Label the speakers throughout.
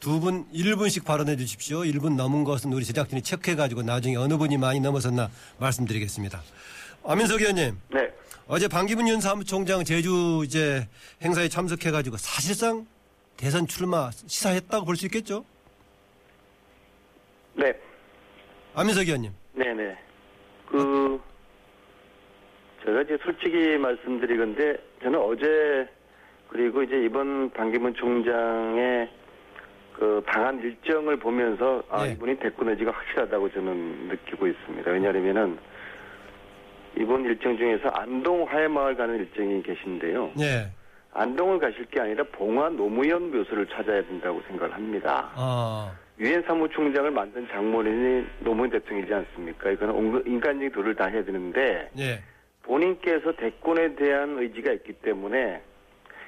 Speaker 1: 두 분 1분씩 발언해 주십시오. 1분 넘은 것은 우리 제작진이 체크해가지고 나중에 어느 분이 많이 넘어섰나 말씀드리겠습니다. 안민석 의원님.
Speaker 2: 네.
Speaker 1: 어제 반기문 전 사무총장 제주 이제 행사에 참석해가지고 사실상 대선 출마 시사했다고 볼 수 있겠죠?
Speaker 2: 네.
Speaker 1: 안민석 의원님.
Speaker 2: 네네. 그, 제가 이제 솔직히 말씀드리건데, 저는 어제, 그리고 이제 이번 반기문 총장의 그 방한 일정을 보면서, 아,
Speaker 1: 네.
Speaker 2: 이분이 대권 의지가 확실하다고 저는 느끼고 있습니다. 왜냐하면은, 이번 일정 중에서 안동 화해마을 가는 일정이 계신데요.
Speaker 1: 예.
Speaker 2: 안동을 가실 게 아니라 봉화 노무현 묘소를 찾아야 된다고 생각을 합니다.
Speaker 1: 아,
Speaker 2: 유엔 사무총장을 만든 장모님이 노무현 대통령이지 않습니까? 이거는 온- 인간적인 도를 다 해야 되는데
Speaker 1: 예.
Speaker 2: 본인께서 대권에 대한 의지가 있기 때문에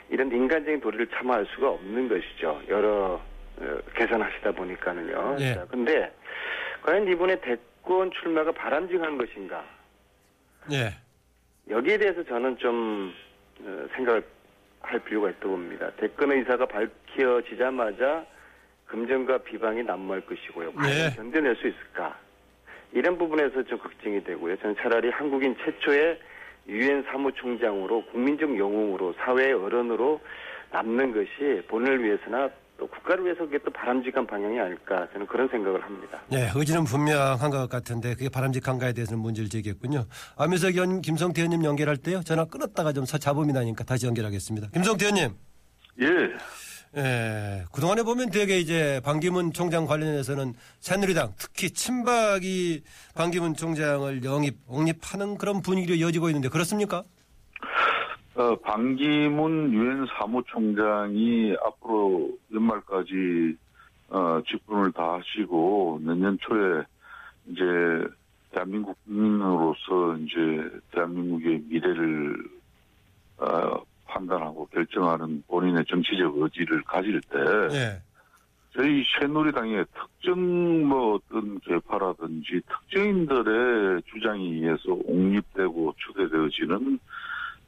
Speaker 2: 이런 인간적인 도리를 참아할 수가 없는 것이죠. 여러 어, 계산하시다 보니까는요.
Speaker 1: 예.
Speaker 2: 자, 근데 과연 이번에 대권 출마가 바람직한 것인가?
Speaker 1: 예.
Speaker 2: 여기에 대해서 저는 좀 어, 생각을 할 필요가 있다고 봅니다. 대권 의사가 밝혀지자마자 금전과 비방이 난무할 것이고요. 과연
Speaker 1: 네.
Speaker 2: 견뎌낼 수 있을까? 이런 부분에서 좀 걱정이 되고요. 저는 차라리 한국인 최초의 유엔 사무총장으로 국민적 영웅으로 사회의 어른으로 남는 것이 본인을 위해서나 또 국가를 위해서 그게 또 바람직한 방향이 아닐까 저는 그런 생각을 합니다.
Speaker 1: 예, 의지는 분명한 것 같은데 그게 바람직한가에 대해서는 문제를 제기했군요. 안민석 의원님, 김성태 의원님 연결할 때요. 전화 끊었다가 좀 사- 잡음이 나니까 다시 연결하겠습니다. 김성태 의원님.
Speaker 3: 예,
Speaker 1: 예, 그동안에 보면 되게 이제 반기문 총장 관련해서는 새누리당 특히 친박이 반기문 총장을 영입, 옹립하는 그런 분위기로 이어지고 있는데 그렇습니까?
Speaker 3: 어, 반기문 유엔 사무총장이 앞으로 연말까지 어, 직분을 다 하시고 내년 초에 이제 대한민국 국민으로서 이제 대한민국의 미래를 어, 판단하고 결정하는 본인의 정치적 의지를 가질 때
Speaker 1: 예,
Speaker 3: 저희 새누리당의 특정 뭐 어떤 계파라든지 특정인들의 주장에 의해서 옹립되고 추대되어지는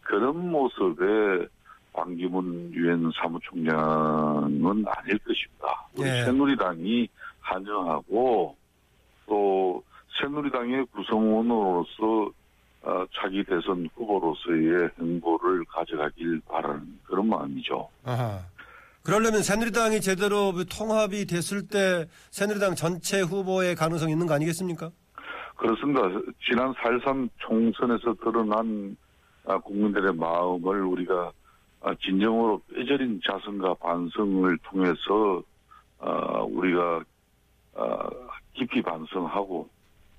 Speaker 3: 그런 모습의 반기문 유엔 사무총장은 아닐 것입니다. 우리
Speaker 1: 예.
Speaker 3: 새누리당이 환영하고 또 새누리당의 구성원으로서 어, 차기 대선 후보로서의 행보를 가져가길 바라는 그런 마음이죠.
Speaker 1: 아하. 그러려면 새누리당이 제대로 통합이 됐을 때 새누리당 전체 후보의 가능성이 있는 거 아니겠습니까?
Speaker 3: 그렇습니다. 지난 4.13 총선에서 드러난 아, 국민들의 마음을 우리가 아, 진정으로 뼈저린 자성과 반성을 통해서 아, 우리가 아, 깊이 반성하고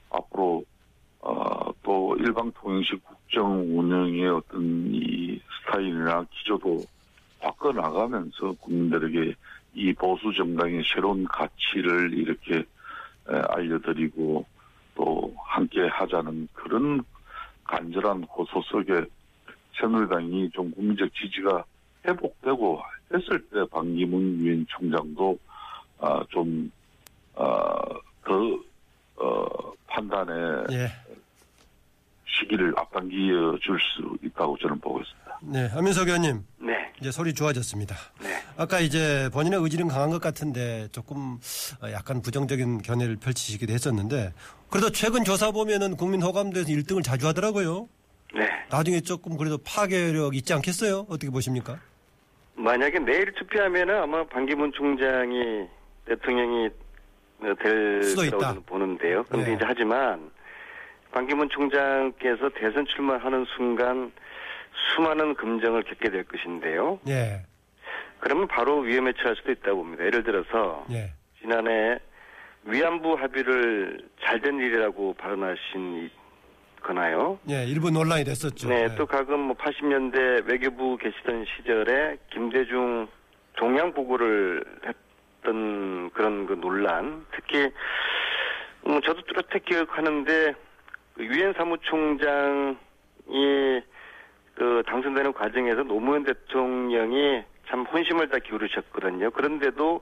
Speaker 3: 앞으로 아, 또 일방통행식 국정 운영의 어떤 이 스타일이나 기조도 바꿔나가면서 국민들에게 이 보수 정당의 새로운 가치를 이렇게 에, 알려드리고 또 함께 하자는 그런 간절한 호소 속에 새누리당이 좀 국민적 지지가 회복되고 했을 때 반기문 유엔 총장도 아, 좀, 아, 더, 어, 판단의
Speaker 1: 예.
Speaker 3: 시기를 앞당겨 줄 수 있다고 저는 보고 있습니다.
Speaker 1: 네, 안민석 의원님.
Speaker 2: 네.
Speaker 1: 이제 소리 좋아졌습니다.
Speaker 2: 네.
Speaker 1: 아까 이제 본인의 의지는 강한 것 같은데 조금 어, 약간 부정적인 견해를 펼치시기도 했었는데 그래도 최근 조사 보면은 국민 호감도에서 1등을 자주 하더라고요.
Speaker 2: 네.
Speaker 1: 나중에 조금 그래도 파괴력 있지 않겠어요? 어떻게 보십니까?
Speaker 2: 만약에 내일 투표하면은 아마 반기문 총장이 대통령이 어, 될
Speaker 1: 수도 있다.
Speaker 2: 보는데요. 그런데
Speaker 1: 네.
Speaker 2: 이제 하지만 반기문 총장께서 대선 출마하는 순간 수많은 금정을 겪게 될 것인데요.
Speaker 1: 예,
Speaker 2: 그러면 바로 위험에 처할 수도 있다고 봅니다. 예를 들어서
Speaker 1: 예,
Speaker 2: 지난해 위안부 합의를 잘된 일이라고 발언하신 이- 거나요?
Speaker 1: 예, 일부 논란이 됐었죠.
Speaker 2: 네,
Speaker 1: 예.
Speaker 2: 또 가끔 뭐 80년대 외교부 계시던 시절에 김대중 동양 보고를 했, 있었던 그런 그 논란, 특히 음, 저도 뚜렷하게 기억하는데 그 유엔 사무총장이 그 당선되는 과정에서 노무현 대통령이 참 혼심을 다 기울이셨거든요. 그런데도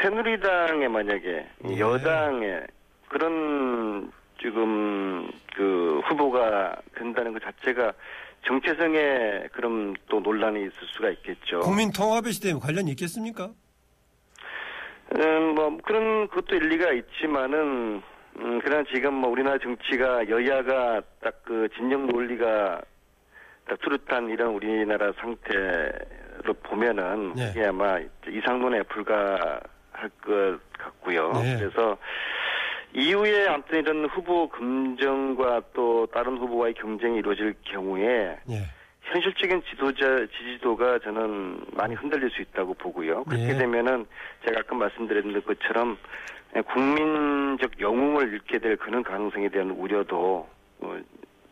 Speaker 2: 새누리당에 만약에
Speaker 1: 예.
Speaker 2: 여당에 그런 지금 그 후보가 된다는 것 자체가 정체성에 그럼 또 논란이 있을 수가 있겠죠.
Speaker 1: 국민 통합의 시대에 관련이 있겠습니까?
Speaker 2: 음, 뭐 그런 것도 일리가 있지만은 음, 그러나 지금 뭐 우리나라 정치가 여야가 딱 그 진영 논리가 딱 뚜렷한 이런 우리나라 상태로 보면은
Speaker 1: 네.
Speaker 2: 이게 아마 이상론에 불과할 것 같고요.
Speaker 1: 네.
Speaker 2: 그래서 이후에 아무튼 이런 후보 금정과 또 다른 후보와의 경쟁이 이루어질 경우에
Speaker 1: 예.
Speaker 2: 현실적인 지도자 지지도가 저는 많이 흔들릴 수 있다고 보고요. 그렇게
Speaker 1: 예.
Speaker 2: 되면은 제가 아까 말씀드렸던 것처럼 국민적 영웅을 잃게 될 그런 가능성에 대한 우려도 어,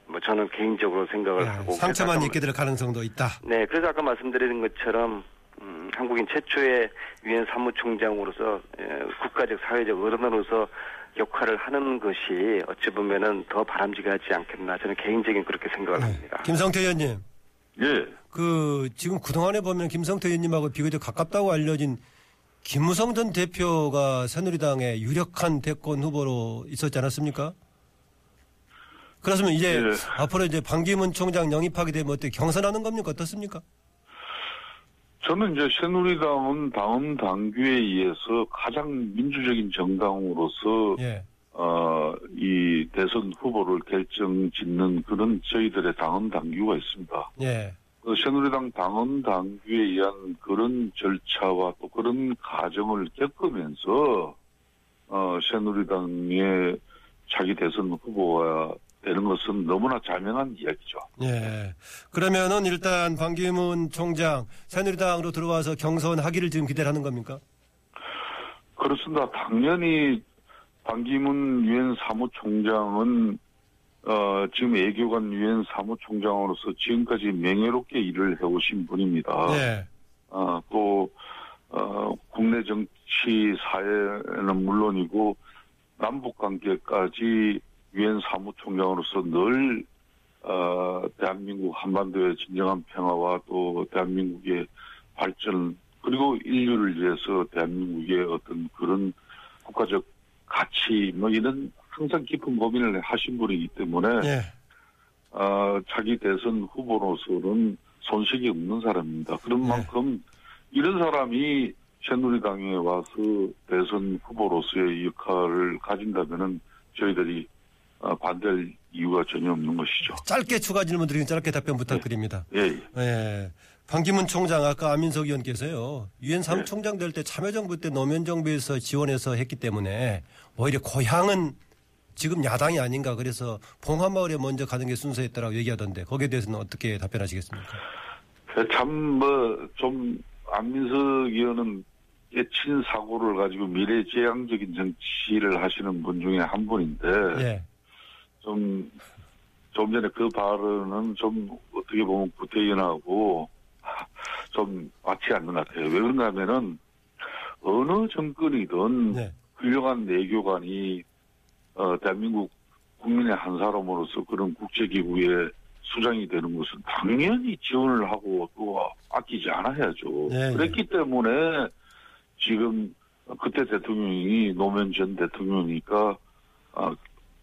Speaker 2: 뭐 저는 개인적으로 생각을
Speaker 1: 예,
Speaker 2: 하고
Speaker 1: 상처만 입게 될 가능성도 있다.
Speaker 2: 네, 그래서 아까 말씀드린 것처럼 음, 한국인 최초의 유엔 사무총장으로서 에, 국가적 사회적 어른으로서 역할을 하는 것이 어찌 보면은 더 바람직하지 않겠나 저는 개인적인 그렇게 생각을
Speaker 1: 네.
Speaker 2: 합니다.
Speaker 1: 김성태 의원님,
Speaker 3: 예.
Speaker 1: 그 지금 그동안에 보면 김성태 의원님하고 비교적 가깝다고 알려진 김무성 전 대표가 새누리당의 유력한 대권 후보로 있었지 않았습니까? 그렇으면 이제
Speaker 3: 예.
Speaker 1: 앞으로 이제 반기문 총장 영입하게 되면 어떻게 경선하는 겁니까? 어떻습니까?
Speaker 3: 저는 이제 새누리당은 다음 당규에 의해서 가장 민주적인 정당으로서
Speaker 1: 예.
Speaker 3: 어, 이 대선 후보를 결정 짓는 그런 저희들의 당헌 당규가 있습니다.
Speaker 1: 예.
Speaker 3: 그 새누리당 당헌 당규에 의한 그런 절차와 또 그런 과정을 겪으면서 어, 새누리당의 자기 대선 후보가 되는 것은 너무나 자명한 이야기죠.
Speaker 1: 예. 그러면은 일단 반기문 총장 새누리당으로 들어와서 경선하기를 지금 기대를 하는 겁니까?
Speaker 3: 그렇습니다. 당연히 반기문 유엔 사무총장은 어, 지금 애교관 유엔 사무총장으로서 지금까지 명예롭게 일을 해오신 분입니다.
Speaker 1: 예.
Speaker 3: 어, 또 어, 국내 정치 사회는 물론이고 남북 관계까지 유엔 사무총장으로서 늘 어, 대한민국 한반도의 진정한 평화와 또 대한민국의 발전 그리고 인류를 위해서 대한민국의 어떤 그런 국가적 가치 뭐 이런 항상 깊은 고민을 하신 분이기 때문에
Speaker 1: 예.
Speaker 3: 어, 자기 대선 후보로서는 손색이 없는 사람입니다. 그런
Speaker 1: 네.
Speaker 3: 만큼 이런 사람이 새누리당에 와서 대선 후보로서의 역할을 가진다면은 저희들이 어, 반대할 이유가 전혀 없는 것이죠.
Speaker 1: 짧게 추가 질문 드리면 짧게 답변 부탁드립니다.
Speaker 3: 예, 예.
Speaker 1: 예. 반기문 총장 아까 안민석 의원께서요. 유엔 사무총장 될 때 참여정부 때 노무현 정부에서 지원해서 했기 때문에 오히려 고향은 지금 야당이 아닌가 그래서 봉화마을에 먼저 가는 게 순서였다라고 얘기하던데 거기에 대해서는 어떻게 답변하시겠습니까?
Speaker 3: 참, 뭐, 좀, 안민석 의원은 깨친 사고를 가지고 미래지향적인 정치를 하시는 분 중에 한 분인데,
Speaker 1: 예.
Speaker 3: 좀, 좀 전에 그 발언은 좀 어떻게 보면 구태연하고 좀 맞지 않는 것 같아요. 왜 그런가 하면은 어느 정권이든
Speaker 1: 네.
Speaker 3: 훌륭한 내교관이 어, 대한민국 국민의 한 사람으로서 그런 국제기구의 수장이 되는 것은 당연히 지원을 하고 또 아끼지 않아야죠.
Speaker 1: 네,
Speaker 3: 그랬기 때문에 지금 그때 대통령이 노무현 전 대통령이니까 아,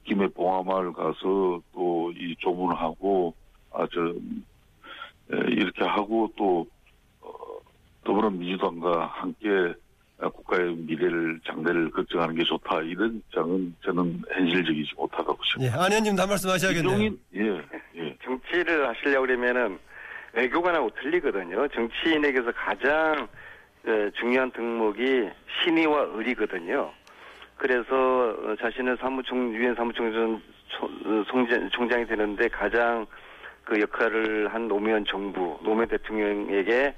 Speaker 3: 김해 봉화마을 가서 또 이 조문하고 아저 이렇게 하고 또 어, 더불어민주당과 함께 국가의 미래를 장래를 걱정하는 게 좋다 이런 입장은 저는 현실적이지 못하다고
Speaker 1: 예.
Speaker 3: 생각합니다.
Speaker 1: 안 의원님 다 말씀 하셔야겠네요.
Speaker 3: 이종인 예 예.
Speaker 2: 정치를 하시려고 그러면은 외교관하고 틀리거든요. 정치인에게서 가장 어, 중요한 덕목이 신의와 의리거든요. 그래서 어, 자신은 사무총 유엔 사무총장 총- 어, 총장- 총장이 되는데 가장 그 역할을 한 노무현 정부, 노무현 대통령에게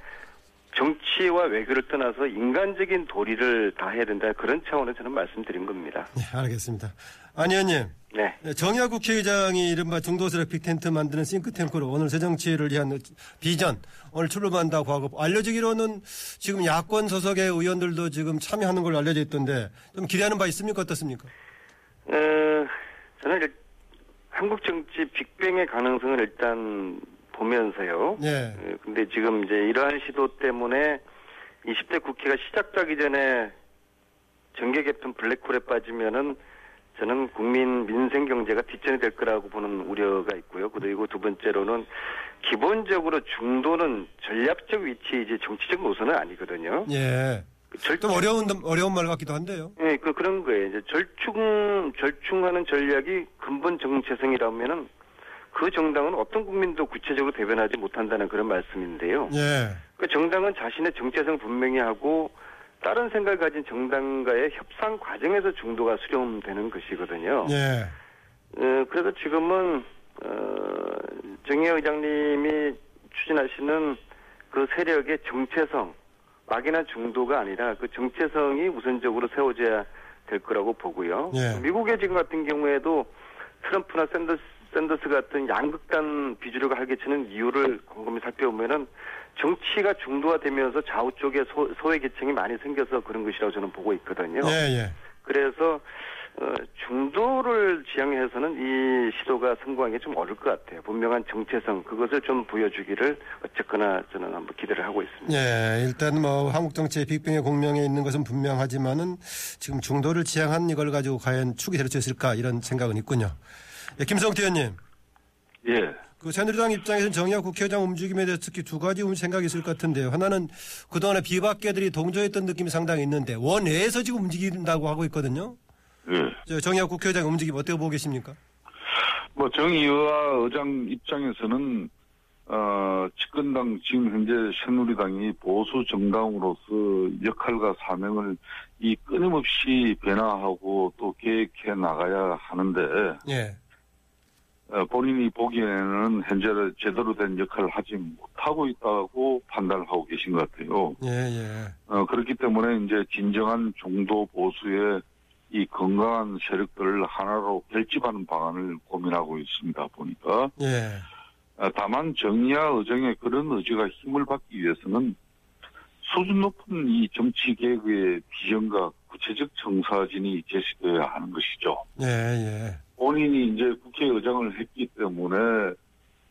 Speaker 2: 정치와 외교를 떠나서 인간적인 도리를 다해야 된다 그런 차원에서 저는 말씀드린 겁니다.
Speaker 1: 네, 알겠습니다. 안 의원님.
Speaker 2: 네.
Speaker 1: 네, 정야 국회의장이 이른바 중도세력 빅텐트 만드는 싱크탱크로 오늘 새정치를 위한 비전 오늘 출범한다고 하고 알려지기로는 지금 야권 소속의 의원들도 지금 참여하는 걸로 알려져 있던데 좀 기대하는 바 있습니까 어떻습니까?
Speaker 2: 어, 저는 일- 한국 정치 빅뱅의 가능성을 일단 보면서요.
Speaker 1: 예.
Speaker 2: 어, 근데 지금 이제 이러한 시도 때문에 20대 국회가 시작되기 전에 정계 개편 블랙홀에 빠지면은 저는 국민 민생 경제가 뒷전이 될 거라고 보는 우려가 있고요. 그리고 두 번째로는 기본적으로 중도는 전략적 위치이지 정치적 노선은 아니거든요.
Speaker 1: 예.
Speaker 2: 절,
Speaker 1: 좀 어려운 어려운 말 같기도 한데요.
Speaker 2: 예, 그 그런 거예요. 이제 절충 절충하는 전략이 근본 정체성이라면은 그 정당은 어떤 국민도 구체적으로 대변하지 못한다는 그런 말씀인데요.
Speaker 1: 예.
Speaker 2: 그 정당은 자신의 정체성을 분명히 하고 다른 생각을 가진 정당과의 협상 과정에서 중도가 수렴되는 것이거든요.
Speaker 1: 예.
Speaker 2: 어, 그래서 지금은 어, 정의회 의장님이 추진하시는 그 세력의 정체성, 막연한 중도가 아니라 그 정체성이 우선적으로 세워져야 될 거라고 보고요.
Speaker 1: 예.
Speaker 2: 미국의 지금 같은 경우에도 트럼프나 샌더스, 샌더스 같은 양극단 비주류가 활개치는 이유를 곰곰이 살펴보면은 정치가 중도화되면서 좌우 쪽에 소, 소외 계층이 많이 생겨서 그런 것이라고 저는 보고 있거든요.
Speaker 1: 예, 예.
Speaker 2: 그래서 어, 중도를 지향해서는 이 시도가 성공하기 좀 어려울 것 같아요. 분명한 정체성 그것을 좀 보여주기를 어쨌거나 저는 한번 기대를 하고 있습니다.
Speaker 1: 예, 일단 뭐 한국 정치의 빅뱅의 공명에 있는 것은 분명하지만은 지금 중도를 지향한 이걸 가지고 과연 축이 될 수 있을까 이런 생각은 있군요. 예, 김성태 의원님,
Speaker 3: 예.
Speaker 1: 그 새누리당 입장에서는 정의학 국회의장 움직임에 대해서 특히 두 가지 생각이 있을 것 같은데요. 하나는 그동안에 비박계들이 동조했던 느낌이 상당히 있는데 원내에서 지금 움직인다고 하고 있거든요.
Speaker 3: 예.
Speaker 1: 저 정의학 국회의장 움직임 어떻게 보고 계십니까?
Speaker 3: 뭐 정의와 의장 입장에서는 어, 집권당 지금 현재 새누리당이 보수 정당으로서 역할과 사명을 이 끊임없이 변화하고 또 계획해 나가야 하는데
Speaker 1: 예,
Speaker 3: 어, 본인이 보기에는 현재 제대로 된 역할을 하지 못하고 있다고 판단을 하고 계신 것 같아요.
Speaker 1: 예, 예.
Speaker 3: 어, 그렇기 때문에 이제 진정한 중도 보수의 이 건강한 세력들을 하나로 결집하는 방안을 고민하고 있습니다. 보니까
Speaker 1: 예,
Speaker 3: 어, 다만 정의와 의정의 그런 의지가 힘을 받기 위해서는 수준 높은 이 정치 개혁의 비전과 구체적 정사진이 제시되어야 하는 것이죠.
Speaker 1: 예, 예.
Speaker 3: 본인이 이제 국회의장을 했기 때문에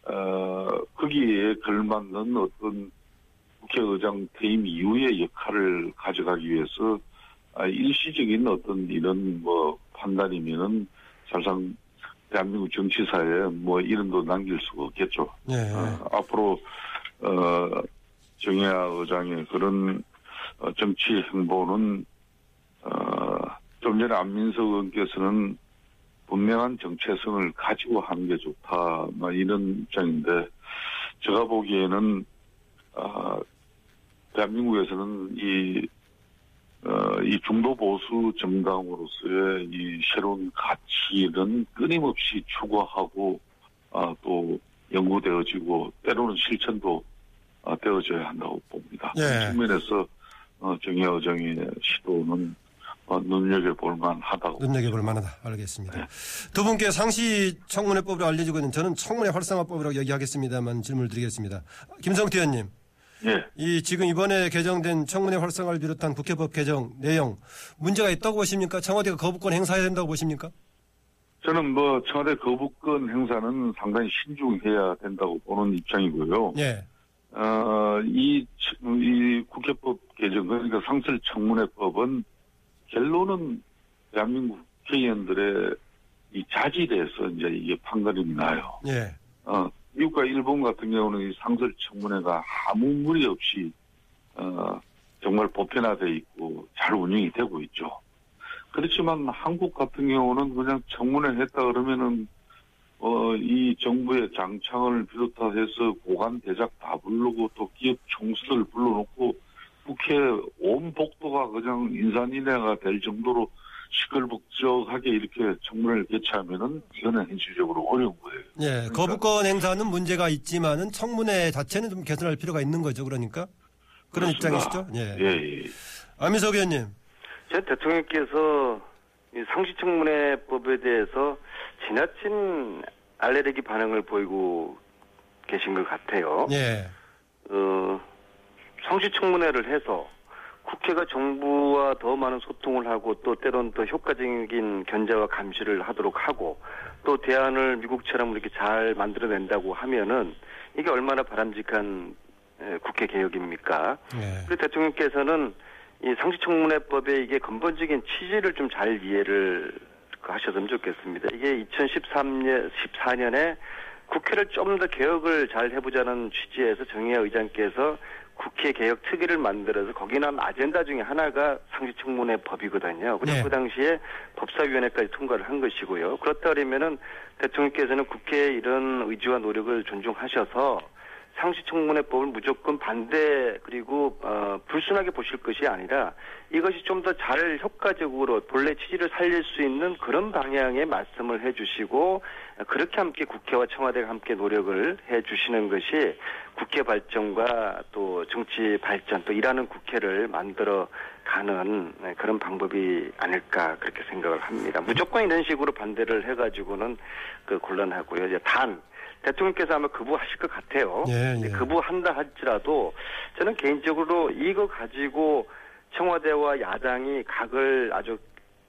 Speaker 3: 어, 거기에 걸맞는 어떤 국회의장 퇴임 이후의 역할을 가져가기 위해서 아, 일시적인 어떤 이런 뭐 판단이면은 사실상 대한민국 정치사에 뭐 이름도 남길 수가 없겠죠.
Speaker 1: 예,
Speaker 3: 어, 앞으로 어, 정의아 의장의 그런 어, 정치 행보는 어, 좀 전에 안민석 의원께서는 분명한 정체성을 가지고 하는 게 좋다, 뭐 이런 입장인데 제가 보기에는 아, 대한민국에서는 이 어, 이 중도 보수 정당으로서의 이 새로운 가치는 끊임없이 추구하고 아, 또 연구되어지고 때로는 실천도 아, 되어져야 한다고 봅니다.
Speaker 1: 예.
Speaker 3: 그 측면에서 어, 정의 의정의 시도는 어, 눈여겨볼 만하다고
Speaker 1: 눈여겨볼 만하다. 알겠습니다. 두 분께 상시 청문회법으로 알려지고 있는 저는 청문회 활성화법이라고 얘기하겠습니다만 질문을 드리겠습니다. 김성태 의원님,
Speaker 3: 예.
Speaker 1: 이 지금 이번에 개정된 청문회 활성화를 비롯한 국회법 개정 내용 문제가 있다고 보십니까? 청와대가 거부권 행사해야 된다고 보십니까?
Speaker 3: 저는 뭐 청와대 거부권 행사는 상당히 신중해야 된다고 보는 입장이고요.
Speaker 1: 예,
Speaker 3: 어, 이, 이 국회법 개정, 그러니까 상설 청문회법은 결론은 대한민국 국회의원들의 이 자질에서 이제 이게 판가름이 나요.
Speaker 1: 예,
Speaker 3: 어, 미국과 일본 같은 경우는 이 상설 청문회가 아무 무리 없이, 어, 정말 보편화돼 있고 잘 운영이 되고 있죠. 그렇지만 한국 같은 경우는 그냥 청문회 했다 그러면은 어, 이 정부의 장창을 비롯해서 고관 대작 다 부르고 또 기업 총수들 불러놓고 국회 온 복도가 그냥 인산인해가 될 정도로 시끌벅적하게 이렇게 청문회를 개최하면은 이거는 현실적으로 어려운 거예요.
Speaker 1: 예. 거부권 행사는 문제가 있지만은 청문회 자체는 좀 개선할 필요가 있는 거죠. 그러니까 그런
Speaker 3: 그렇습니다.
Speaker 1: 입장이시죠? 예.
Speaker 3: 예, 예.
Speaker 1: 안민석 의원님,
Speaker 2: 제 대통령께서 이 상시청문회법에 대해서 지나친 알레르기 반응을 보이고 계신 것 같아요.
Speaker 1: 예.
Speaker 2: 어, 상시청문회를 해서 국회가 정부와 더 많은 소통을 하고 또 때론 더 효과적인 견제와 감시를 하도록 하고 또 대안을 미국처럼 이렇게 잘 만들어낸다고 하면은 이게 얼마나 바람직한 에, 국회 개혁입니까?
Speaker 1: 예.
Speaker 2: 그리고 대통령께서는 이 상시청문회법의 이게 근본적인 취지를 좀 잘 이해를 하셨으면 좋겠습니다. 이게 2013년, 14년에 국회를 좀 더 개혁을 잘 해보자는 취지에서 정의화 의장께서 국회 개혁 특위를 만들어서 거기 난 아젠다 중에 하나가 상시청문회 법이거든요. 그래서
Speaker 1: 네.
Speaker 2: 그 당시에 법사위원회까지 통과를 한 것이고요. 그렇다 그러면은 대통령께서는 국회의 이런 의지와 노력을 존중하셔서 상시청문회법을 무조건 반대 그리고 어, 불순하게 보실 것이 아니라 이것이 좀 더 잘 효과적으로 본래 취지를 살릴 수 있는 그런 방향의 말씀을 해주시고 그렇게 함께 국회와 청와대가 함께 노력을 해주시는 것이 국회 발전과 또 정치 발전 또 일하는 국회를 만들어 가는 네, 그런 방법이 아닐까 그렇게 생각을 합니다. 무조건 이런 식으로 반대를 해가지고는 그 곤란하고요. 이제 단 대통령께서 아마 거부하실 것 같아요.
Speaker 1: 예, 예.
Speaker 2: 거부한다 할지라도 저는 개인적으로 이거 가지고 청와대와 야당이 각을 아주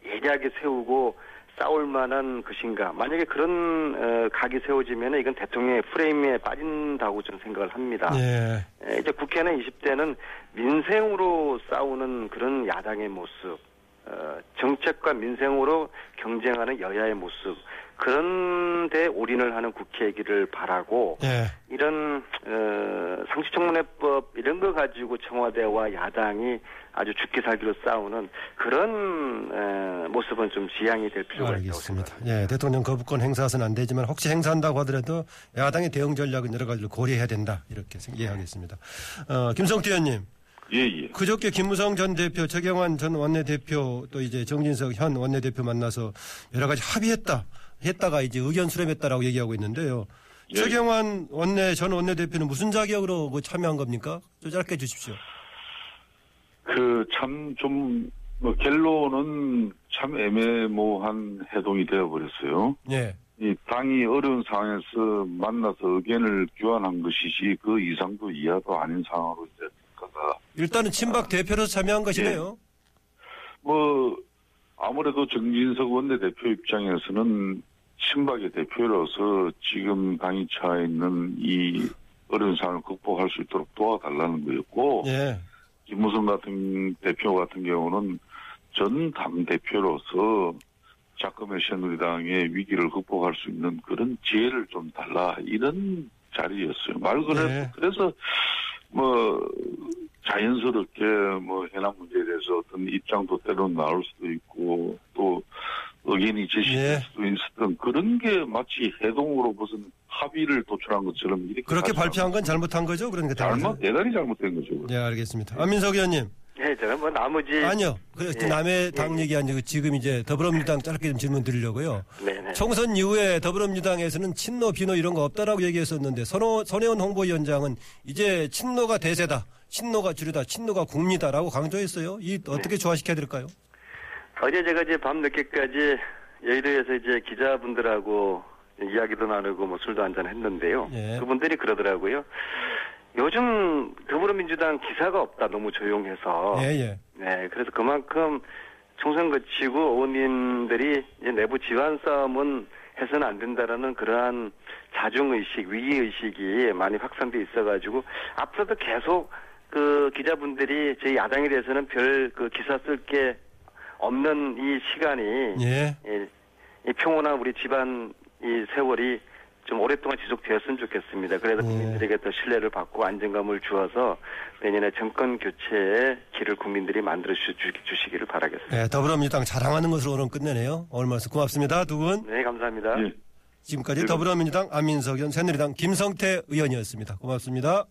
Speaker 2: 예리하게 세우고 싸울 만한 것인가. 만약에 그런 어, 각이 세워지면 이건 대통령의 프레임에 빠진다고 저는 생각을 합니다.
Speaker 1: 예.
Speaker 2: 에, 이제 국회는 20대는 민생으로 싸우는 그런 야당의 모습, 어, 정책과 민생으로 경쟁하는 여야의 모습, 그런 데 올인을 하는 국회이기를 바라고,
Speaker 1: 예.
Speaker 2: 이런, 어, 상시청문회법 이런 거 가지고 청와대와 야당이 아주 죽기 살기로 싸우는 그런 에, 모습은 좀 지양이 될 필요가. 생각합니다.
Speaker 1: 예, 대통령 거부권 행사해서는 안 되지만 혹시 행사한다고 하더라도 야당의 대응 전략은 여러 가지를 고려해야 된다 이렇게 생- 이해하겠습니다. 어, 김성태 의원님,
Speaker 3: 예, 예.
Speaker 1: 그저께 김무성 전 대표, 최경환 전 원내대표 또 이제 정진석 현 원내대표 만나서 여러 가지 합의했다, 했다가 이제 의견 수렴했다라고 얘기하고 있는데요.
Speaker 3: 예.
Speaker 1: 최경환 원내 전 원내대표는 무슨 자격으로 그 참여한 겁니까? 좀 짧게 해주십시오.
Speaker 3: 그 참 좀 뭐 결론은 참 애매모호한 해동이 되어버렸어요.
Speaker 1: 예,
Speaker 3: 이 당이 어려운 상황에서 만나서 의견을 교환한 것이지 그 이상도 이하도 아닌 상황으로 이제 가가
Speaker 1: 일단은 친박 대표로서 참여한 것이네요.
Speaker 3: 뭐 아무래도 정진석 원내대표 입장에서는 친박의 대표로서 지금 당이 처해 있는 이 어려운 상황을 극복할 수 있도록 도와달라는 거였고
Speaker 1: 예,
Speaker 3: 김무성 같은 대표 같은 경우는 전 당 대표로서 자금의 새누리당의 위기를 극복할 수 있는 그런 지혜를 좀 달라 이런 자리였어요. 말 그래
Speaker 1: 네.
Speaker 3: 그래서 뭐 자연스럽게 뭐 해남 문제에 대해서 어떤 입장도 때론 나올 수도 있고 또 의견이 제시될
Speaker 1: 네.
Speaker 3: 수도 있었던 그런 게 마치 해동으로 무슨 합의를 도출한 것처럼 이렇게
Speaker 1: 그렇게 발표한 건 잘못한 거죠? 그러니까
Speaker 3: 잘못 대단히 잘못된 거죠.
Speaker 1: 네, 알겠습니다. 안민석 의원님.
Speaker 2: 예, 저는 뭐 나머지.
Speaker 1: 아니요. 그
Speaker 2: 예.
Speaker 1: 남의 당
Speaker 2: 예,
Speaker 1: 얘기 아니고 지금 이제 더불어민주당 짧게 좀 질문 드리려고요.
Speaker 2: 네네.
Speaker 1: 총선 이후에 더불어민주당에서는 친노, 비노 이런 거 없다라고 얘기했었는데 선호, 선혜원 홍보위원장은 이제 친노가 대세다. 친노가 주류다. 친노가 국리다라고 강조했어요. 이 어떻게 조화시켜야 될까요?
Speaker 2: 어제 제가 이제 밤 늦게까지 여의도에서 이제 기자분들하고 이야기도 나누고 뭐 술도 한잔 했는데요.
Speaker 1: 예.
Speaker 2: 그분들이 그러더라고요. 요즘 더불어민주당 기사가 없다. 너무 조용해서.
Speaker 1: 예, 예.
Speaker 2: 네, 그래서 그만큼 총선 거치고 의원님들이 이제 내부 지원 싸움은 해서는 안 된다라는 그러한 자중의식, 위기의식이 많이 확산돼 있어가지고 앞으로도 계속 그 기자분들이 저희 야당에 대해서는 별 그 기사 쓸 게 없는 이 시간이
Speaker 1: 예.
Speaker 2: 이, 이 평온한 우리 집안 이 세월이 좀 오랫동안 지속되었으면 좋겠습니다. 그래서
Speaker 1: 네.
Speaker 2: 국민들에게 더 신뢰를 받고 안정감을 주어서 내년에 정권 교체의 길을 국민들이 만들어 주, 시기를 바라겠습니다.
Speaker 1: 네, 더불어민주당 자랑하는 것으로 오늘 끝내네요. 오늘 말씀 고맙습니다. 두 분.
Speaker 2: 네, 감사합니다.
Speaker 3: 예.
Speaker 1: 지금까지 더불어민주당 안민석 의원, 새누리당 김성태 의원이었습니다. 고맙습니다.